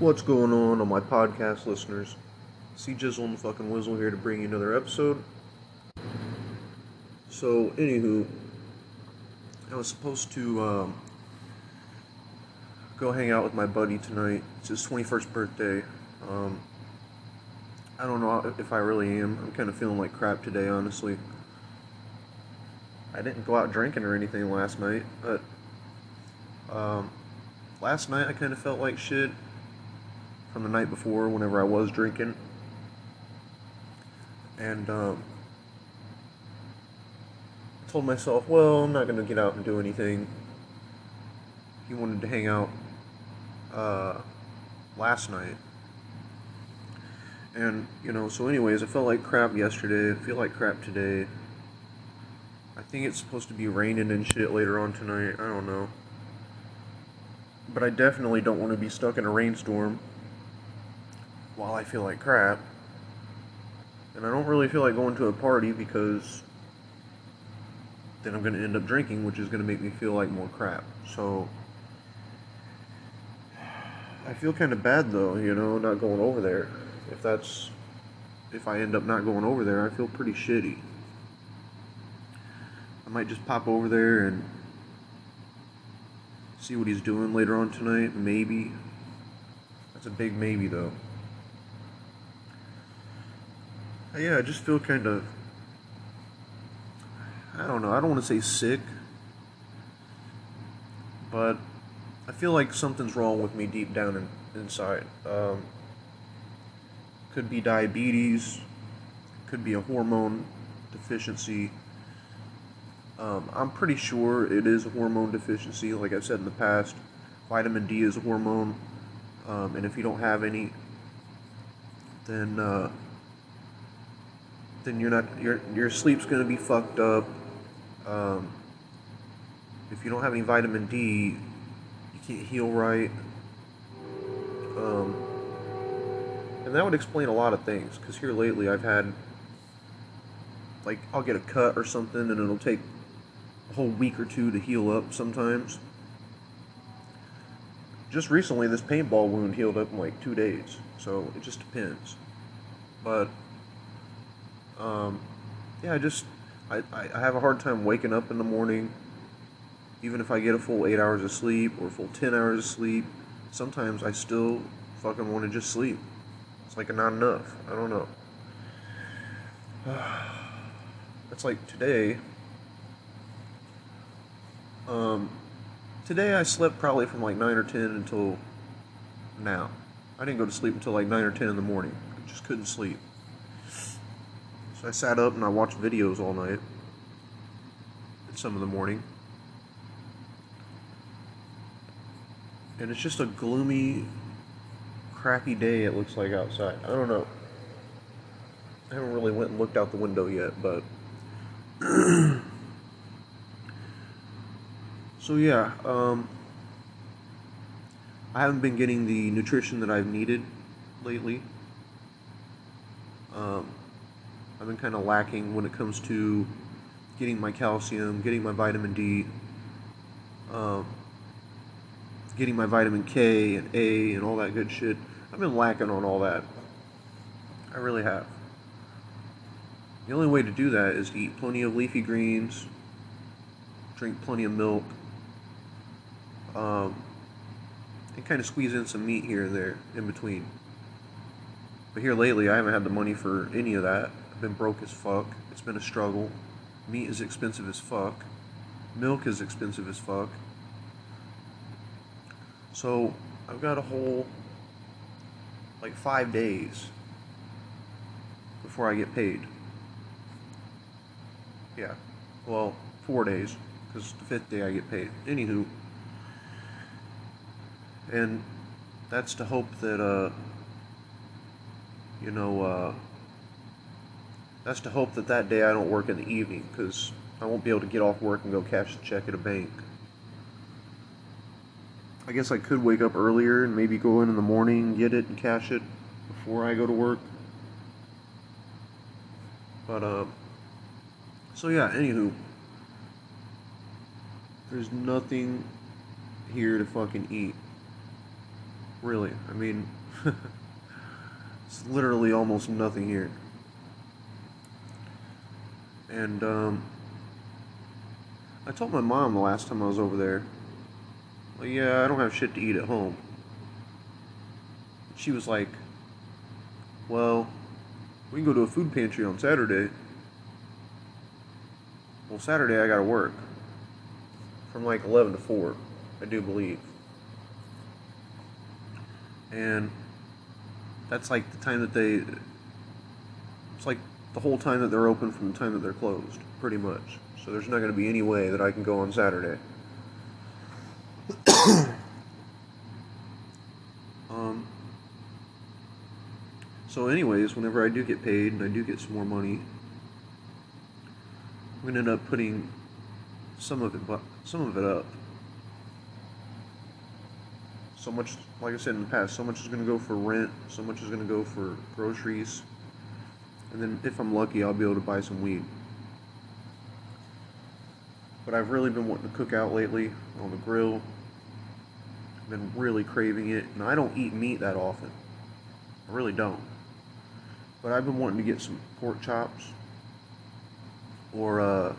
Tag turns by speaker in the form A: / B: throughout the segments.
A: What's going on on my podcast listeners? See Jizzle and the fucking Wizzle here to bring you another episode. So, anywho, I was supposed to um, go hang out with my buddy tonight. It's his 21st birthday. Um, I don't know if I really am. I'm kind of feeling like crap today, honestly. I didn't go out drinking or anything last night, but um, last night I kind of felt like shit from the night before whenever I was drinking. And um, I told myself, well, I'm not going to get out and do anything. He wanted to hang out uh, last night. And, you know, so, anyways, I felt like crap yesterday. I feel like crap today. I think it's supposed to be raining and shit later on tonight. I don't know. But I definitely don't want to be stuck in a rainstorm while I feel like crap. And I don't really feel like going to a party because then I'm going to end up drinking, which is going to make me feel like more crap. So I feel kind of bad though, you know, not going over there. If that's if I end up not going over there, I feel pretty shitty. I might just pop over there and see what he's doing later on tonight, maybe. That's a big maybe though. Yeah, I just feel kind of I don't know, I don't want to say sick, but I feel like something's wrong with me deep down in, inside. Um, could be diabetes, could be a hormone deficiency. Um, I'm pretty sure it is a hormone deficiency. Like I've said in the past, vitamin D is a hormone, um, and if you don't have any, then uh, then you're not your your sleep's gonna be fucked up. Um, if you don't have any vitamin D, you can't heal right. Um, and that would explain a lot of things. Because here lately, I've had like I'll get a cut or something, and it'll take a whole week or two to heal up. Sometimes. Just recently, this paintball wound healed up in like two days. So it just depends. But um, yeah, I just I, I have a hard time waking up in the morning even if I get a full eight hours of sleep or a full 10 hours of sleep, sometimes I still fucking want to just sleep. It's like not enough. I don't know. It's like today. Um, today I slept probably from like 9 or 10 until now. I didn't go to sleep until like 9 or 10 in the morning. I just couldn't sleep. So I sat up and I watched videos all night. At some of the morning. and it's just a gloomy, crappy day. It looks like outside. I don't know. I haven't really went and looked out the window yet, but so yeah. Um, I haven't been getting the nutrition that I've needed lately. Um, I've been kind of lacking when it comes to getting my calcium, getting my vitamin D. Um, getting my vitamin K and A and all that good shit. I've been lacking on all that. I really have. The only way to do that is to eat plenty of leafy greens, drink plenty of milk, um, and kind of squeeze in some meat here and there in between. But here lately, I haven't had the money for any of that. Been broke as fuck. It's been a struggle. Meat is expensive as fuck. Milk is expensive as fuck. So I've got a whole like five days before I get paid. Yeah, well, four days because the fifth day I get paid. Anywho, and that's to hope that uh, you know, uh, that's to hope that that day I don't work in the evening because I won't be able to get off work and go cash the check at a bank. I guess I could wake up earlier and maybe go in in the morning, get it, and cash it before I go to work. But, uh, so yeah, anywho, there's nothing here to fucking eat. Really, I mean, it's literally almost nothing here. And um, I told my mom the last time I was over there, well, yeah, I don't have shit to eat at home. She was like, well, we can go to a food pantry on Saturday. Well, Saturday I gotta work from like 11 to 4, I do believe. And that's like the time that they. It's like the whole time that they're open from the time that they're closed, pretty much. So there's not going to be any way that I can go on Saturday. um, so, anyways, whenever I do get paid and I do get some more money, I'm gonna end up putting some of it, some of it up. So much, like I said in the past, so much is gonna go for rent, so much is gonna go for groceries, and then if I'm lucky, I'll be able to buy some weed. But I've really been wanting to cook out lately on the grill. I've been really craving it, and I don't eat meat that often. I really don't. But I've been wanting to get some pork chops or uh,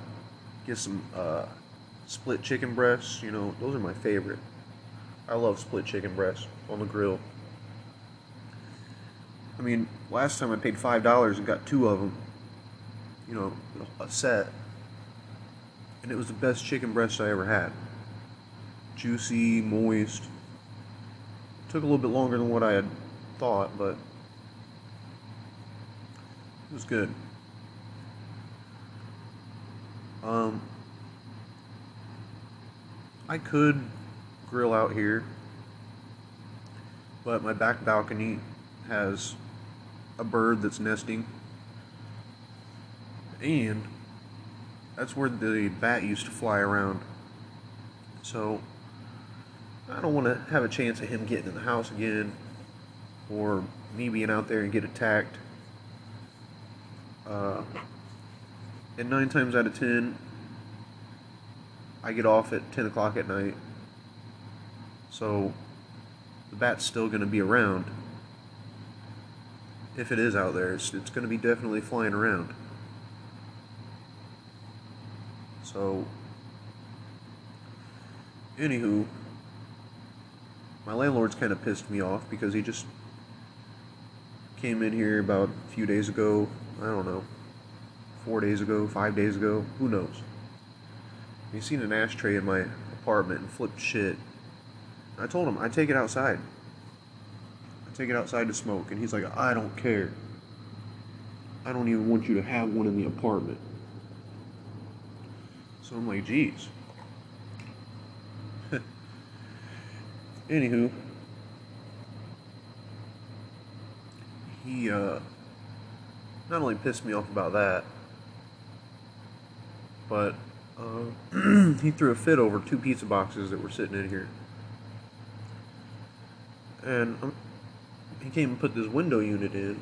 A: get some uh, split chicken breasts. You know, those are my favorite. I love split chicken breasts on the grill. I mean, last time I paid five dollars and got two of them. You know, a set, and it was the best chicken breast I ever had. Juicy, moist. Took a little bit longer than what I had thought, but it was good. Um, I could grill out here, but my back balcony has a bird that's nesting, and that's where the bat used to fly around. So I don't want to have a chance of him getting in the house again, or me being out there and get attacked. Uh, and nine times out of ten, I get off at 10 o'clock at night. So the bat's still going to be around. If it is out there, it's, it's going to be definitely flying around. So, anywho, my landlord's kind of pissed me off because he just came in here about a few days ago. I don't know, four days ago, five days ago, who knows. He seen an ashtray in my apartment and flipped shit. I told him I take it outside. Take it outside to smoke, and he's like, I don't care. I don't even want you to have one in the apartment. So I'm like, geez. Anywho, he uh, not only pissed me off about that, but uh, he threw a fit over two pizza boxes that were sitting in here. And um, he came and put this window unit in.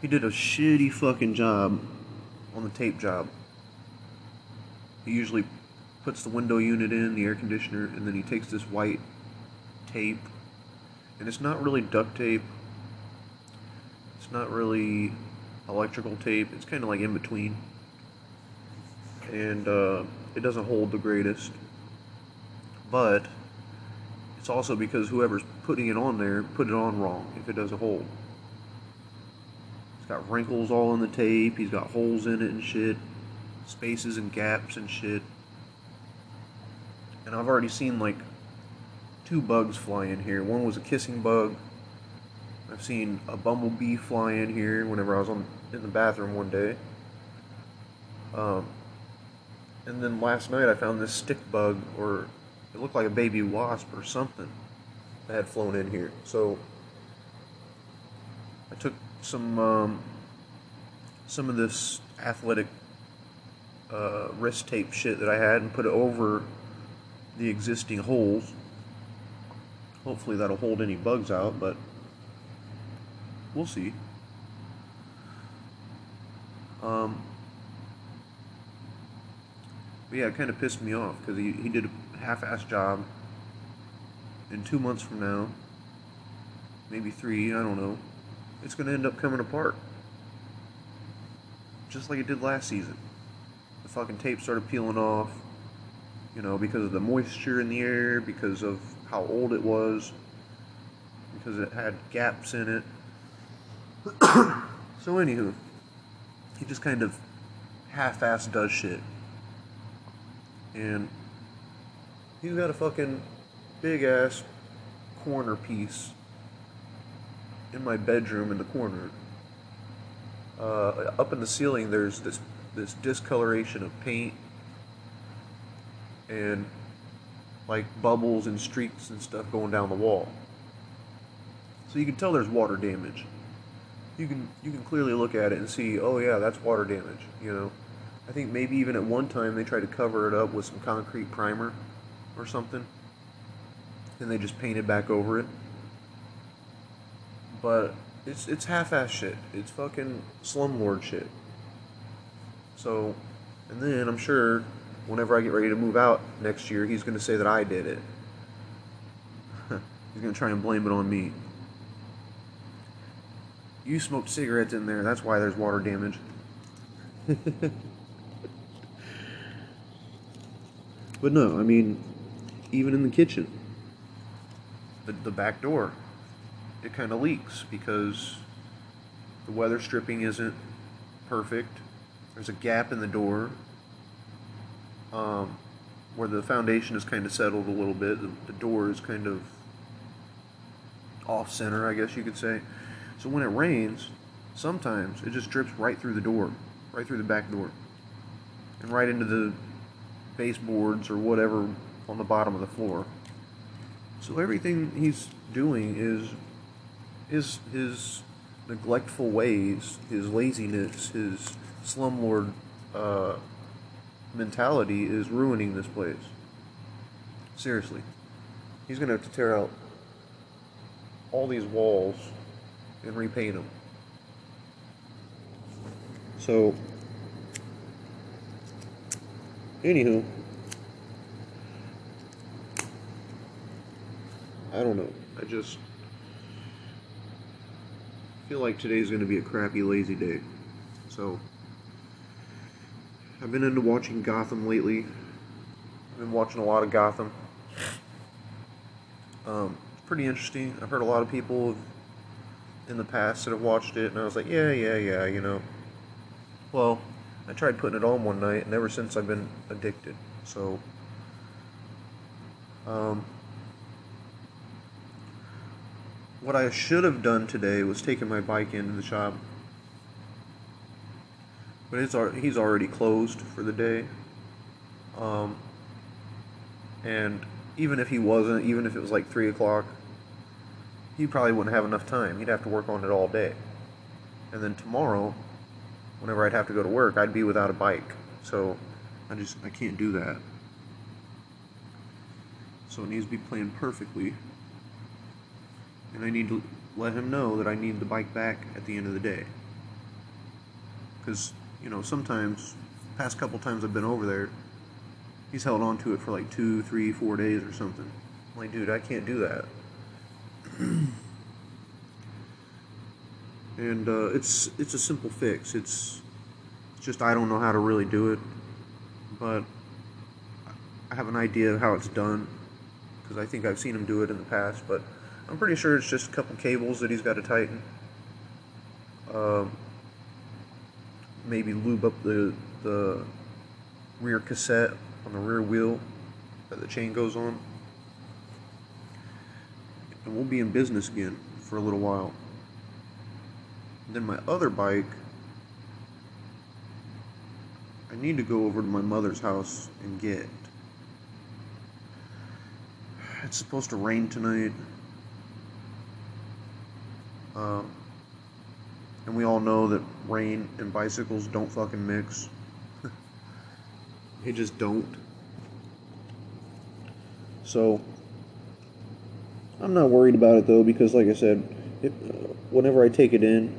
A: He did a shitty fucking job on the tape job. He usually puts the window unit in, the air conditioner, and then he takes this white tape, and it's not really duct tape. It's not really electrical tape. It's kind of like in between, and uh, it doesn't hold the greatest. But it's also because whoever's putting it on there put it on wrong if it doesn't hold. It's got wrinkles all in the tape. He's got holes in it and shit spaces and gaps and shit. And I've already seen like two bugs fly in here. One was a kissing bug. I've seen a bumblebee fly in here whenever I was on in the bathroom one day. Um, and then last night I found this stick bug, or it looked like a baby wasp or something had flown in here. So I took some um, some of this athletic uh, wrist tape shit that I had and put it over the existing holes. Hopefully that'll hold any bugs out, but we'll see. Um, but yeah, it kind of pissed me off because he, he did a half-ass job. In two months from now, maybe three, I don't know, it's going to end up coming apart. Just like it did last season. The fucking tape started peeling off, you know, because of the moisture in the air, because of how old it was, because it had gaps in it. so, anywho, he just kind of half ass does shit. And he's got a fucking big ass corner piece in my bedroom in the corner. Uh, up in the ceiling, there's this this discoloration of paint and like bubbles and streaks and stuff going down the wall. So you can tell there's water damage. You can you can clearly look at it and see, oh yeah, that's water damage. You know, I think maybe even at one time they tried to cover it up with some concrete primer or something, and they just painted back over it. But it's it's half-ass shit. It's fucking slumlord shit. So, and then I'm sure whenever I get ready to move out next year, he's going to say that I did it. he's going to try and blame it on me. You smoked cigarettes in there, that's why there's water damage. but no, I mean, even in the kitchen, the, the back door, it kind of leaks because the weather stripping isn't perfect. There's a gap in the door um, where the foundation is kind of settled a little bit. The, the door is kind of off center, I guess you could say. So when it rains, sometimes it just drips right through the door, right through the back door, and right into the baseboards or whatever on the bottom of the floor. So everything he's doing is is his neglectful ways, his laziness, his slumlord uh, mentality is ruining this place. Seriously. He's to have to tear out all these walls and repaint them. So, anywho, I don't know. I just feel like today's going to be a crappy, lazy day. So, I've been into watching Gotham lately. I've been watching a lot of Gotham. Um, it's pretty interesting. I've heard a lot of people in the past that have watched it, and I was like, yeah, yeah, yeah, you know. Well, I tried putting it on one night, and ever since I've been addicted. So, um, what I should have done today was taken my bike into the shop but it's he's already closed for the day. Um, and even if he wasn't, even if it was like three o'clock, he probably wouldn't have enough time. He'd have to work on it all day. And then tomorrow, whenever I'd have to go to work, I'd be without a bike. So I just I can't do that. So it needs to be planned perfectly. And I need to let him know that I need the bike back at the end of the day. Because you know, sometimes, past couple times I've been over there, he's held on to it for like two, three, four days or something. I'm like, dude, I can't do that. and uh, it's it's a simple fix. It's, it's just I don't know how to really do it, but I have an idea of how it's done because I think I've seen him do it in the past. But I'm pretty sure it's just a couple cables that he's got to tighten. Um, maybe lube up the, the rear cassette on the rear wheel that the chain goes on. And we'll be in business again for a little while. Then my other bike, I need to go over to my mother's house and get. It's supposed to rain tonight. Um, and we all know that rain and bicycles don't fucking mix. they just don't. So, I'm not worried about it though because, like I said, it, uh, whenever I take it in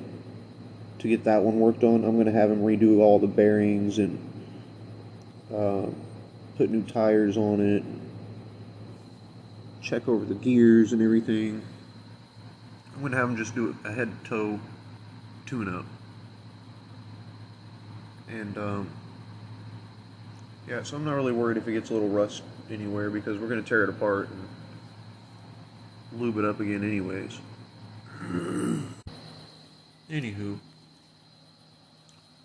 A: to get that one worked on, I'm going to have him redo all the bearings and uh, put new tires on it, check over the gears and everything gonna have them just do a head to toe tune up. And um, yeah, so I'm not really worried if it gets a little rust anywhere because we're gonna tear it apart and lube it up again anyways. Anywho,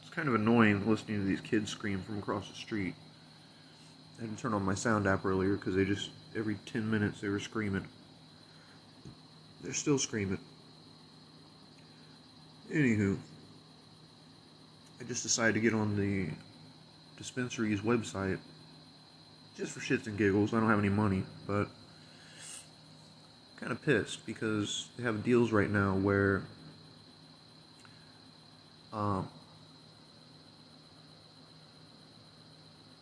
A: it's kind of annoying listening to these kids scream from across the street. I didn't turn on my sound app earlier because they just every 10 minutes they were screaming. They're still screaming. Anywho, I just decided to get on the dispensary's website just for shits and giggles. I don't have any money, but kind of pissed because they have deals right now where um,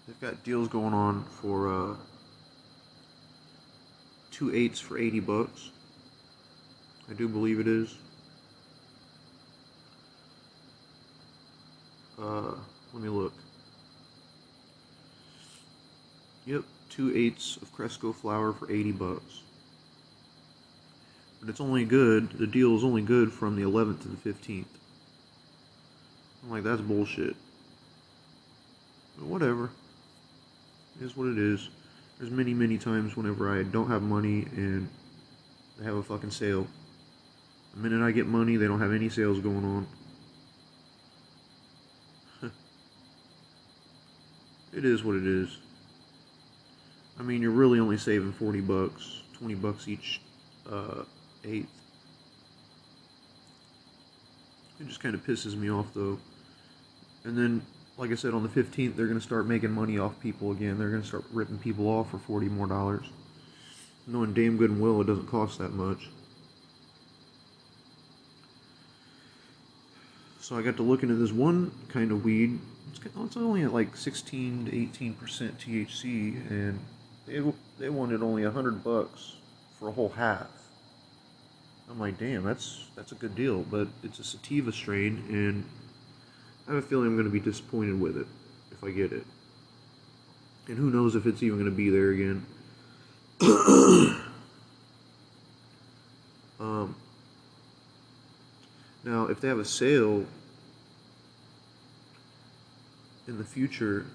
A: they've got deals going on for uh, two eights for 80 bucks. I do believe it is. Uh, let me look. Yep, two eighths of Cresco flower for 80 bucks. But it's only good, the deal is only good from the 11th to the 15th. I'm like, that's bullshit. But whatever. It is what it is. There's many, many times whenever I don't have money and they have a fucking sale. The minute I get money, they don't have any sales going on. it is what it is. I mean, you're really only saving 40 bucks, 20 bucks each uh, eighth. It just kind of pisses me off though. And then, like I said, on the 15th, they're going to start making money off people again. They're going to start ripping people off for 40 more dollars. Knowing damn good and well it doesn't cost that much. So I got to look into this one kind of weed. It's, it's only at like 16 to 18 percent THC, and they they wanted only a hundred bucks for a whole half. I'm like, damn, that's that's a good deal, but it's a sativa strain, and I have a feeling I'm going to be disappointed with it if I get it. And who knows if it's even going to be there again. um, now, if they have a sale in the future,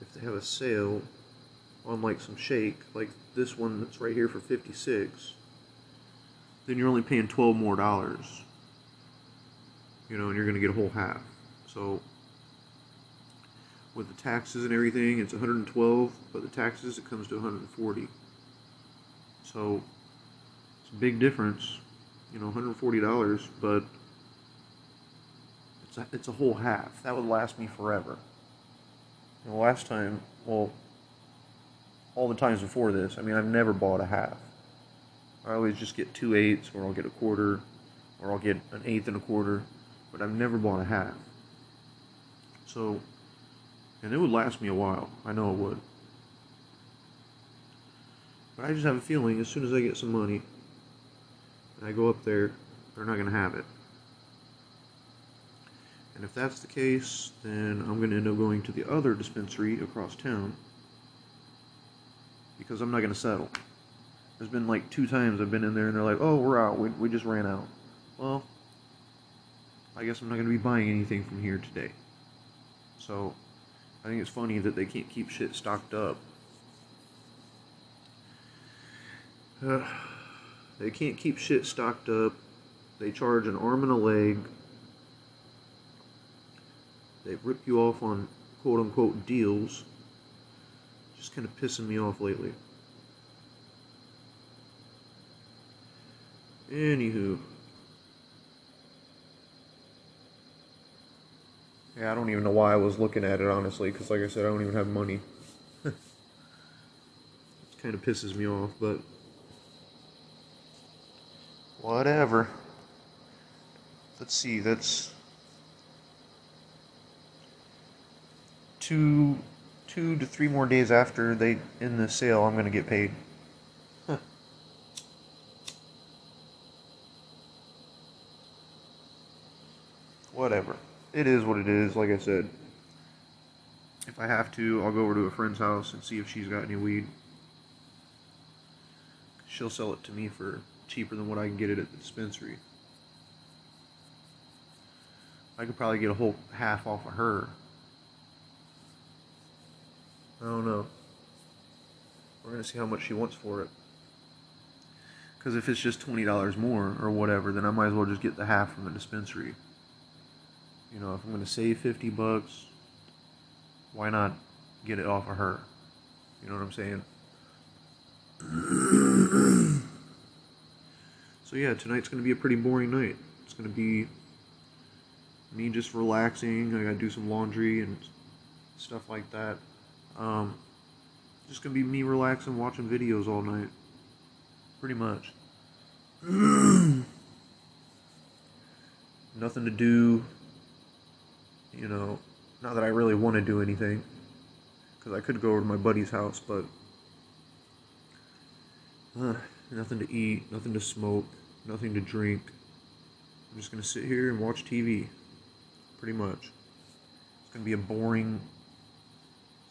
A: if they have a sale on like some shake, like this one that's right here for 56 then you're only paying 12 more dollars. You know, and you're going to get a whole half. So with the taxes and everything, it's 112, but the taxes it comes to 140. So it's a big difference, you know, $140, but it's a, it's a whole half. That would last me forever. And last time, well, all the times before this, I mean, I've never bought a half. I always just get two eighths, or I'll get a quarter, or I'll get an eighth and a quarter, but I've never bought a half. So, and it would last me a while. I know it would. But I just have a feeling as soon as I get some money, and I go up there, they're not going to have it. And if that's the case, then I'm going to end up going to the other dispensary across town because I'm not going to settle. There's been like two times I've been in there and they're like, oh, we're out. We, we just ran out. Well, I guess I'm not going to be buying anything from here today. So, I think it's funny that they can't keep shit stocked up. Uh, they can't keep shit stocked up. They charge an arm and a leg. They rip you off on quote unquote deals. Just kind of pissing me off lately. Anywho. Yeah, I don't even know why I was looking at it, honestly, because, like I said, I don't even have money. it kind of pisses me off, but. Whatever. Let's see, that's. Two, two to three more days after they end the sale, I'm going to get paid. whatever. It is what it is, like I said. If I have to, I'll go over to a friend's house and see if she's got any weed. She'll sell it to me for cheaper than what I can get it at the dispensary. I could probably get a whole half off of her. I don't know. We're gonna see how much she wants for it. Because if it's just twenty dollars more or whatever, then I might as well just get the half from the dispensary. You know, if I'm gonna save fifty bucks, why not get it off of her? You know what I'm saying? so yeah, tonight's gonna be a pretty boring night. It's gonna be me just relaxing. I gotta do some laundry and stuff like that. Um, just gonna be me relaxing, watching videos all night. Pretty much. Nothing to do. You know, not that I really want to do anything. Because I could go over to my buddy's house, but. Uh, nothing to eat, nothing to smoke, nothing to drink. I'm just gonna sit here and watch TV. Pretty much. It's gonna be a boring,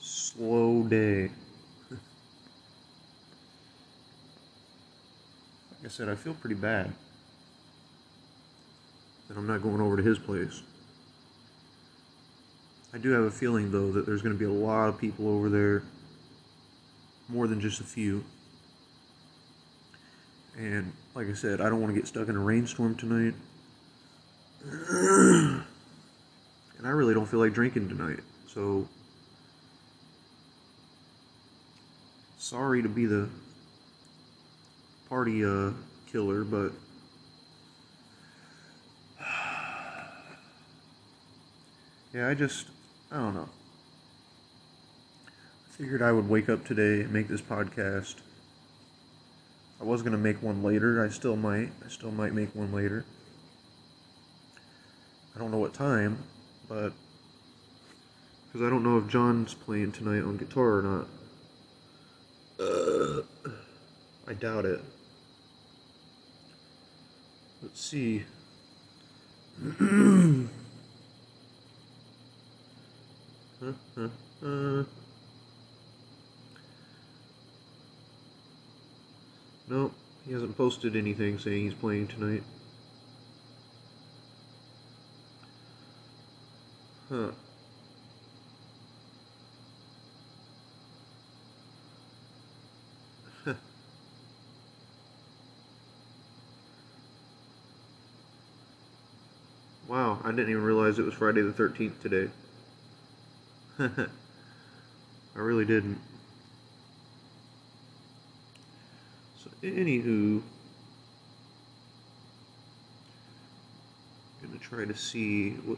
A: slow day. Like I said, I feel pretty bad that I'm not going over to his place. I do have a feeling, though, that there's going to be a lot of people over there, more than just a few. And like I said, I don't want to get stuck in a rainstorm tonight. and I really don't feel like drinking tonight. So, sorry to be the party uh, killer, but yeah, I just I don't know. I figured I would wake up today and make this podcast. I was gonna make one later. I still might. I still might make one later. I don't know what time, but because I don't know if John's playing tonight on guitar or not. Uh, I doubt it. Let's see. uh, uh. Nope, he hasn't posted anything saying he's playing tonight. Huh. Wow, I didn't even realize it was Friday the 13th today. I really didn't. So, anywho, I'm gonna try to see what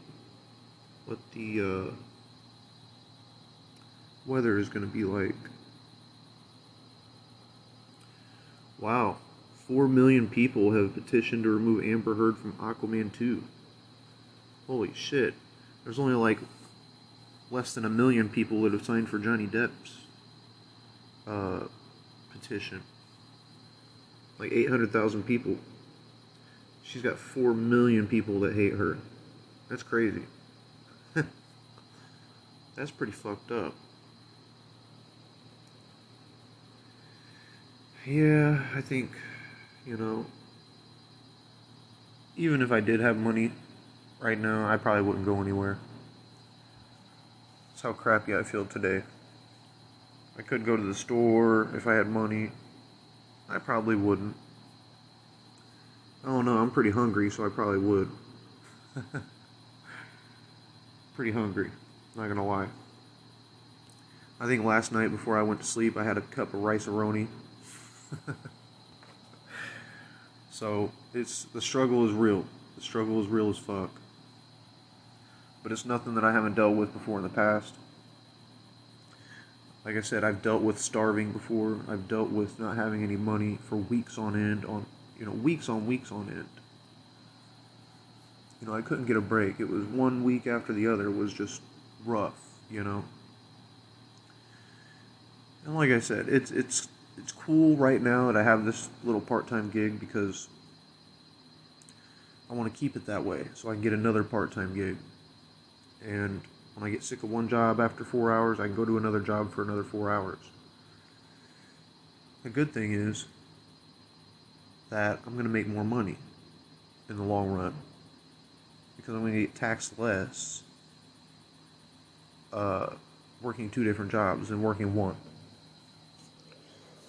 A: what the uh, weather is gonna be like. Wow, four million people have petitioned to remove Amber Heard from Aquaman 2. Holy shit. There's only like less than a million people that have signed for Johnny Depp's uh, petition. Like 800,000 people. She's got 4 million people that hate her. That's crazy. That's pretty fucked up. Yeah, I think, you know, even if I did have money right now, I probably wouldn't go anywhere. That's how crappy I feel today. I could go to the store if I had money. I probably wouldn't. I don't know, I'm pretty hungry, so I probably would. pretty hungry, not gonna lie. I think last night before I went to sleep, I had a cup of rice-a-roni. so it's the struggle is real. The struggle is real as fuck but it's nothing that I haven't dealt with before in the past. Like I said, I've dealt with starving before. I've dealt with not having any money for weeks on end, on you know, weeks on weeks on end. You know, I couldn't get a break. It was one week after the other it was just rough, you know. And like I said, it's it's it's cool right now that I have this little part-time gig because I want to keep it that way so I can get another part-time gig. And when I get sick of one job after four hours, I can go to another job for another four hours. The good thing is, that I'm going to make more money in the long run because I'm going to get taxed less uh, working two different jobs than working one.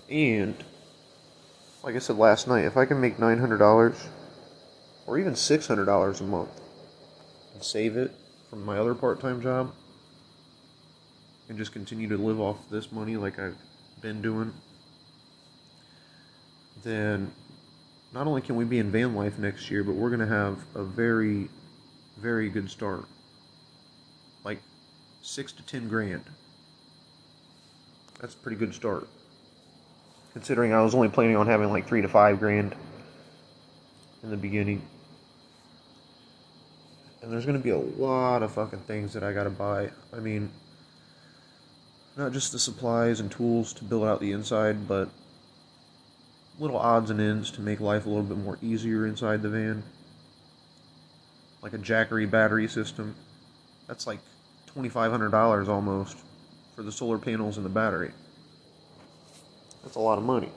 A: And, like I said last night, if I can make $900 or even $600 a month and save it from my other part time job and just continue to live off this money like I've been doing, then not only can we be in van life next year, but we're going to have a very, very good start. Like six to ten grand. That's a pretty good start. Considering I was only planning on having like three to five grand in the beginning. And there's gonna be a lot of fucking things that I gotta buy. I mean, not just the supplies and tools to build out the inside, but little odds and ends to make life a little bit more easier inside the van. Like a Jackery battery system. That's like $2,500 almost for the solar panels and the battery. That's a lot of money.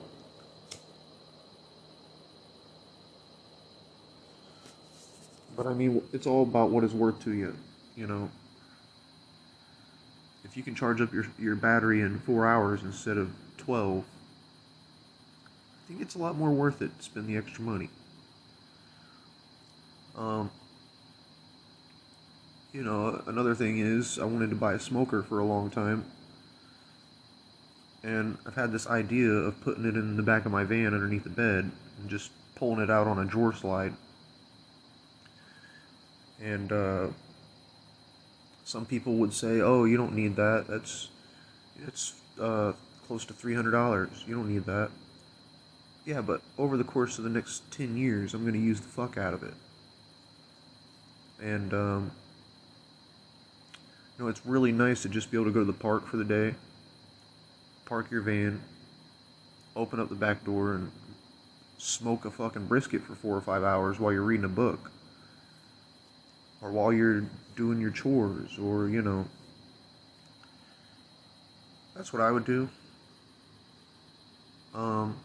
A: But I mean, it's all about what it's worth to you, you know. If you can charge up your, your battery in four hours instead of 12, I think it's a lot more worth it to spend the extra money. Um, you know, another thing is I wanted to buy a smoker for a long time. And I've had this idea of putting it in the back of my van underneath the bed and just pulling it out on a drawer slide. And uh, some people would say, "Oh, you don't need that. That's it's uh, close to three hundred dollars. You don't need that." Yeah, but over the course of the next ten years, I'm going to use the fuck out of it. And um, you know, it's really nice to just be able to go to the park for the day, park your van, open up the back door, and smoke a fucking brisket for four or five hours while you're reading a book. Or while you're doing your chores, or, you know. That's what I would do. Um,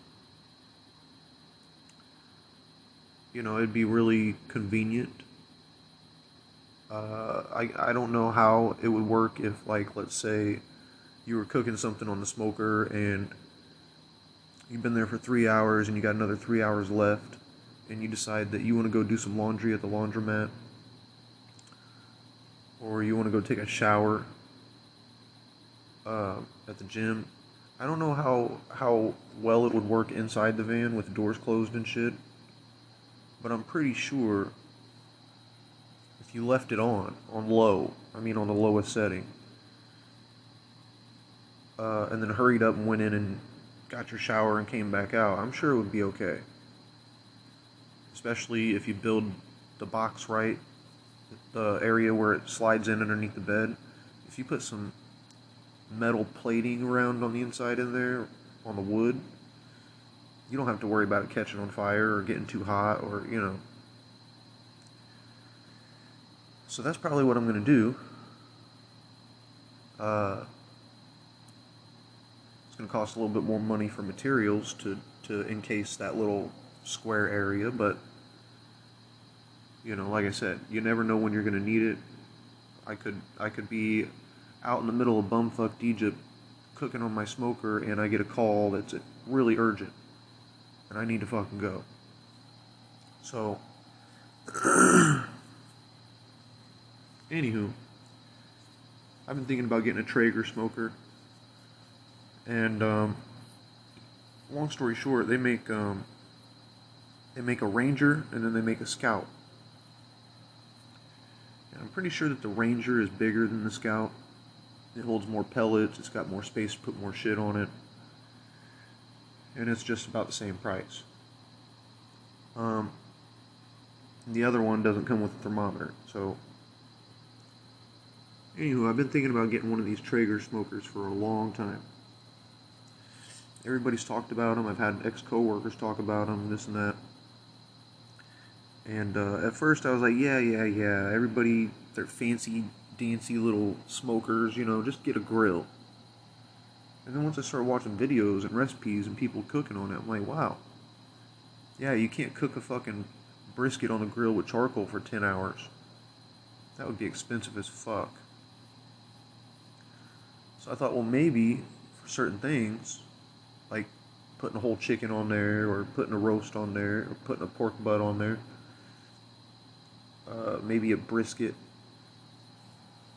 A: you know, it'd be really convenient uh, I, I don't know how it would work if, like, let's say you were cooking something on the smoker and you've been there for three hours and you got another three hours left and you decide that you want to go do some laundry at the laundromat or you want to go take a shower uh, at the gym. I don't know how how well it would work inside the van with doors closed and shit, but I'm pretty sure if you left it on, on low, I mean on the lowest setting, uh, and then hurried up and went in and got your shower and came back out, I'm sure it would be okay. Especially if you build the box right, the area where it slides in underneath the bed. If you put some metal plating around on the inside in there, on the wood, you don't have to worry about it catching on fire or getting too hot or, you know, so that's probably what I'm going to do. Uh, it's going to cost a little bit more money for materials to, to encase that little square area, but you know, like I said, you never know when you're going to need it. I could I could be out in the middle of bumfuck Egypt cooking on my smoker and I get a call that's really urgent and I need to fucking go. So Anywho, I've been thinking about getting a Traeger smoker, and um, long story short, they make um, they make a Ranger and then they make a Scout. I'm pretty sure that the Ranger is bigger than the Scout. It holds more pellets. It's got more space to put more shit on it, and it's just about the same price. Um, the other one doesn't come with a thermometer, so Anywho, I've been thinking about getting one of these Traeger smokers for a long time. Everybody's talked about them. I've had ex coworkers talk about them, this and that. And uh, at first, I was like, yeah, yeah, yeah. Everybody, they're fancy, dancy little smokers, you know, just get a grill. And then once I started watching videos and recipes and people cooking on it, I'm like, wow, Yeah, you can't cook a fucking brisket on the grill with charcoal for 10 hours. That would be expensive as fuck. So I thought, well, maybe for certain things, like putting a whole chicken on there, or putting a roast on there, or putting a pork butt on there, uh, maybe a brisket.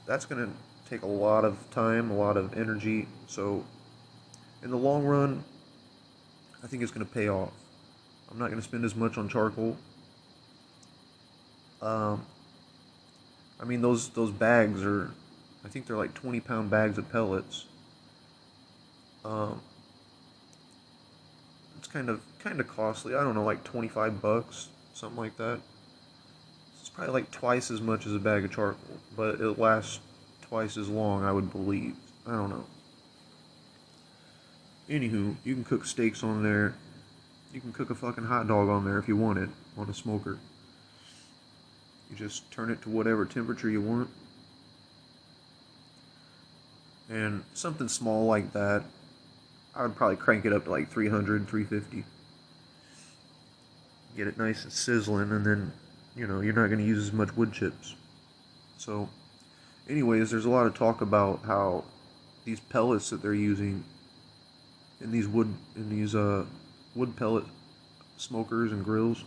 A: That's going to take a lot of time, a lot of energy. So, in the long run, I think it's going to pay off. I'm not going to spend as much on charcoal. Um, I mean those those bags are, I think they're like 20 pound bags of pellets. Um, it's kind of kind of costly. I don't know, like 25 bucks, something like that. Probably like twice as much as a bag of charcoal, but it lasts twice as long, I would believe. I don't know. Anywho, you can cook steaks on there. You can cook a fucking hot dog on there if you want it on a smoker. You just turn it to whatever temperature you want. And something small like that, I would probably crank it up to like 300, 350. Get it nice and sizzling, and then, you know, you're not going to use as much wood chips. So, anyways, there's a lot of talk about how these pellets that they're using in these wood in these uh wood pellet smokers and grills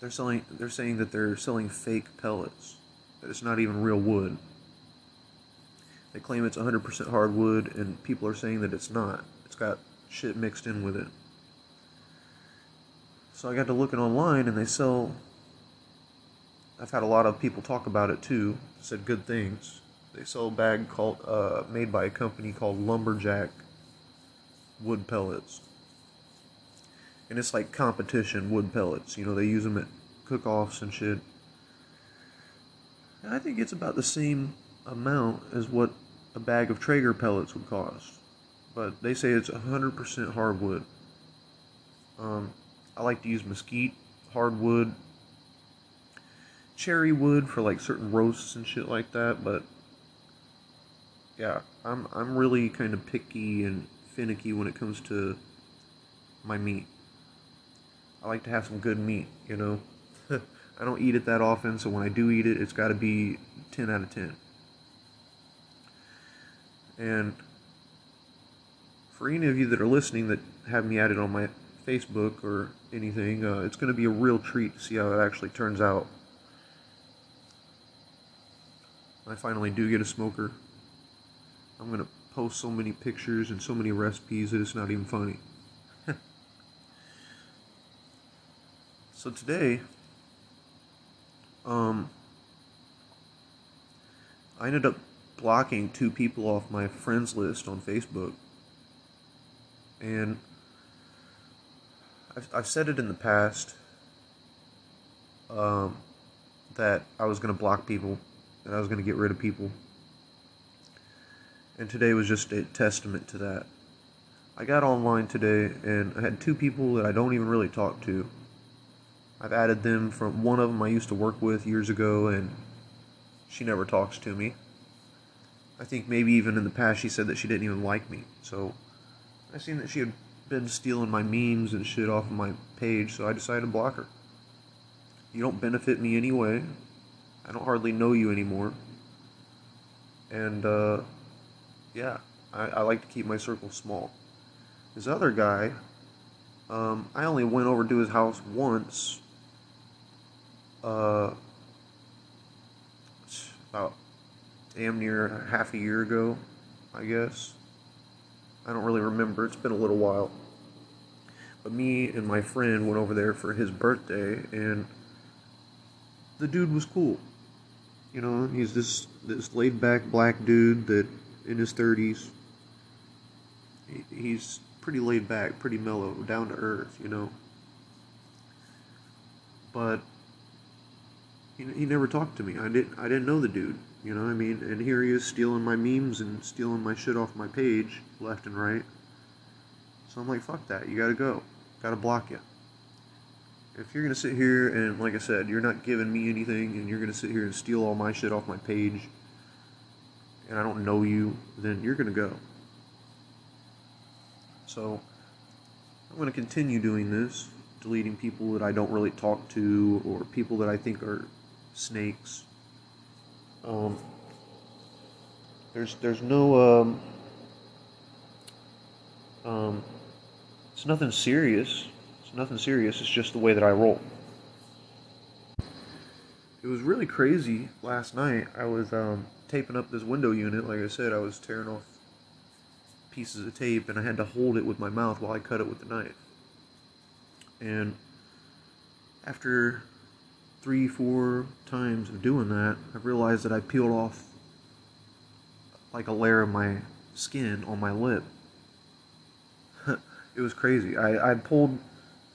A: they're selling they're saying that they're selling fake pellets that it's not even real wood. They claim it's 100% hardwood and people are saying that it's not. It's got shit mixed in with it. So i got to looking online and they sell i've had a lot of people talk about it too said good things they sell a bag called uh, made by a company called lumberjack wood pellets. And it's like competition wood pellets. You know, they use them at cook offs and shit. And I think it's about the same amount as what a bag of Traeger pellets would cost. But they say it's 100% hardwood. Um, I like to use mesquite, hardwood, cherry wood for like certain roasts and shit like that, but yeah, I'm I'm really kind of picky and finicky when it comes to my meat. I like to have some good meat, you know. I don't eat it that often, so when I do eat it, it's got to be 10 out of 10. And for any of you that are listening that have me added on my Facebook or anything, uh, it's going to be a real treat to see how it actually turns out. I finally do get a smoker. I'm going to post so many pictures and so many recipes that it's not even funny. so today, um, I ended up blocking two people off my friends list on Facebook. And I've, I've said it in the past um, that I was going to block people, that I was going to get rid of people. And today was just a testament to that. I got online today and I had two people that I don't even really talk to. I've added them from one of them I used to work with years ago and she never talks to me. I think maybe even in the past she said that she didn't even like me. So I seen that she had been stealing my memes and shit off of my page, so I decided to block her. You don't benefit me anyway. I don't hardly know you anymore. And uh yeah, I, I like to keep my circle small. This other guy, um, I only went over to his house once. Uh, about damn near half a year ago, I guess. I don't really remember. It's been a little while. But me and my friend went over there for his birthday, and the dude was cool. You know, he's this this laid back black dude that in his 30s. He's pretty laid back, pretty mellow, down to earth, you know. But he, he never talked to me. I didn't I didn't know the dude, you know. I mean, and here he is stealing my memes and stealing my shit off my page left and right. So I'm like, fuck that. You gotta go. Gotta block you. If you're gonna sit here and, like I said, you're not giving me anything, and you're gonna sit here and steal all my shit off my page and I don't know you, then you're to go. So I'm to continue doing this deleting people that I don't really talk to or people that I think are snakes. Um, there's there's no um, um, it's nothing serious. Nothing serious. It's just the way that I roll. It was really crazy last night. I was um, taping up this window unit. Like I said, I was tearing off pieces of tape and I had to hold it with my mouth while I cut it with the knife. And after three, four times of doing that, I realized that I peeled off like a layer of my skin on my lip. it was crazy. I, I pulled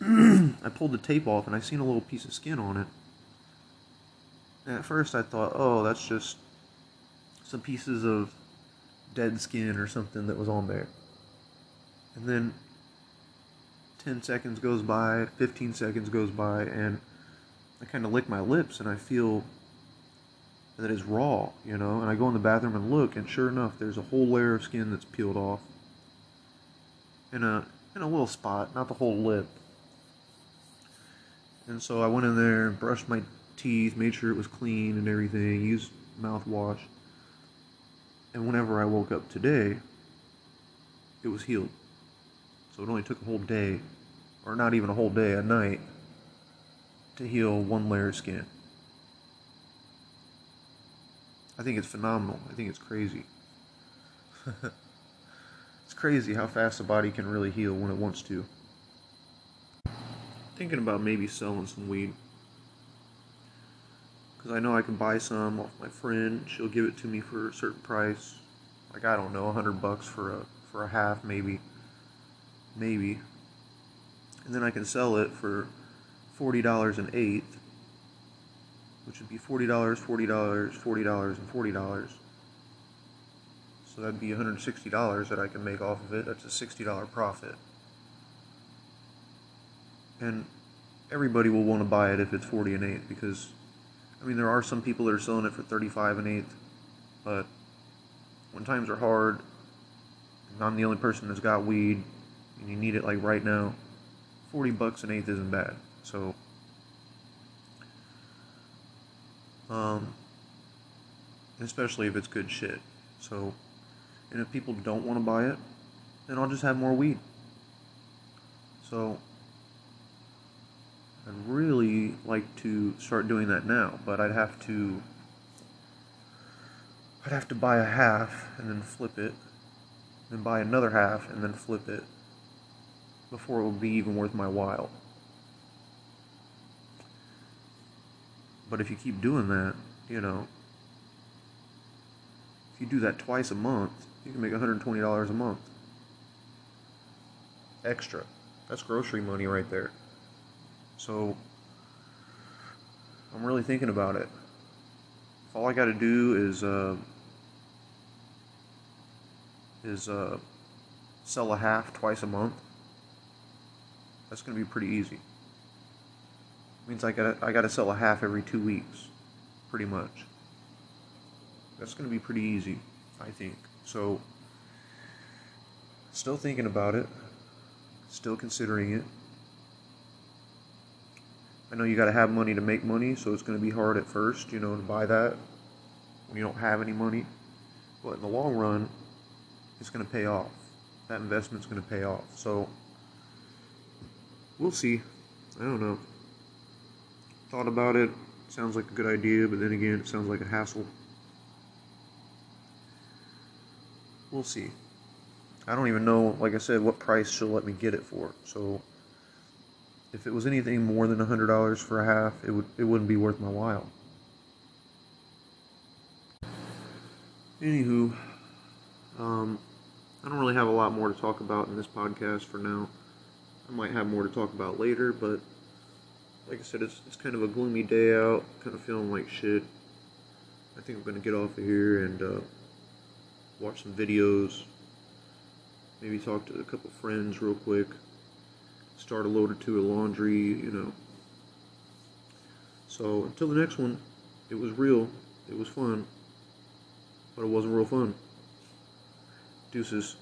A: I pulled the tape off and I seen a little piece of skin on it. And at first I thought, oh, that's just some pieces of dead skin or something that was on there. And then 10 seconds goes by, 15 seconds goes by, and I kind of lick my lips and I feel that it's raw, you know. And I go in the bathroom and look, and sure enough, there's a whole layer of skin that's peeled off in a in a little spot, not the whole lip. And so I went in there and brushed my teeth, made sure it was clean and everything, used mouthwash. And whenever I woke up today, it was healed. So it only took a whole day, or not even a whole day, a night, to heal one layer of skin. I think it's phenomenal. I think it's crazy. it's crazy how fast the body can really heal when it wants to. Thinking about maybe selling some weed. Because I know I can buy some off my friend. She'll give it to me for a certain price. Like, I don't know, a hundred bucks for a, for a half, maybe. Maybe. And then I can sell it for $40 an eighth which would be $40, $40, $40, and $40. So that'd be $160 that I can make off of it. That's a $60 profit. And everybody will want to buy it if it's 40 and eighth because, I mean, there are some people that are selling it for 35 and eighth, but when times are hard, and I'm the only person that's got weed, and you need it like right now, 40 bucks an eighth isn't bad. So Um, especially if it's good shit. So, and if people don't want to buy it, then I'll just have more weed. So, I'd really like to start doing that now, but I'd have to I'd have to buy a half and then flip it, then buy another half and then flip it before it would be even worth my while. But if you keep doing that, you know, if you do that twice a month, you can make $120 a month. Extra. That's grocery money right there. So, I'm really thinking about it. If all I got to do is, uh, is, uh, sell a half twice a month, that's going to be pretty easy means I got I got to sell a half every two weeks, pretty much. That's going to be pretty easy, I think. So, still thinking about it, still considering it. I know you got to have money to make money, so it's going to be hard at first, you know, to buy that when you don't have any money. But in the long run, it's going to pay off. That investment's going to pay off. So, we'll see. I don't know thought about it. Sounds like a good idea, but then again, it sounds like a hassle. We'll see. I don't even know, like I said, what price she'll let me get it for. So if it was anything more than hundred dollars for a half, it would it wouldn't be worth my while. Anywho, um, I don't really have a lot more to talk about in this podcast for now. I might have more to talk about later, but like I said, it's, it's kind of a gloomy day out, kind of feeling like shit. I think I'm to get off of here and uh, watch some videos, maybe talk to a couple friends real quick, start a load or two of laundry, you know. So until the next one, it was real, it was fun, but it wasn't real fun. Deuces.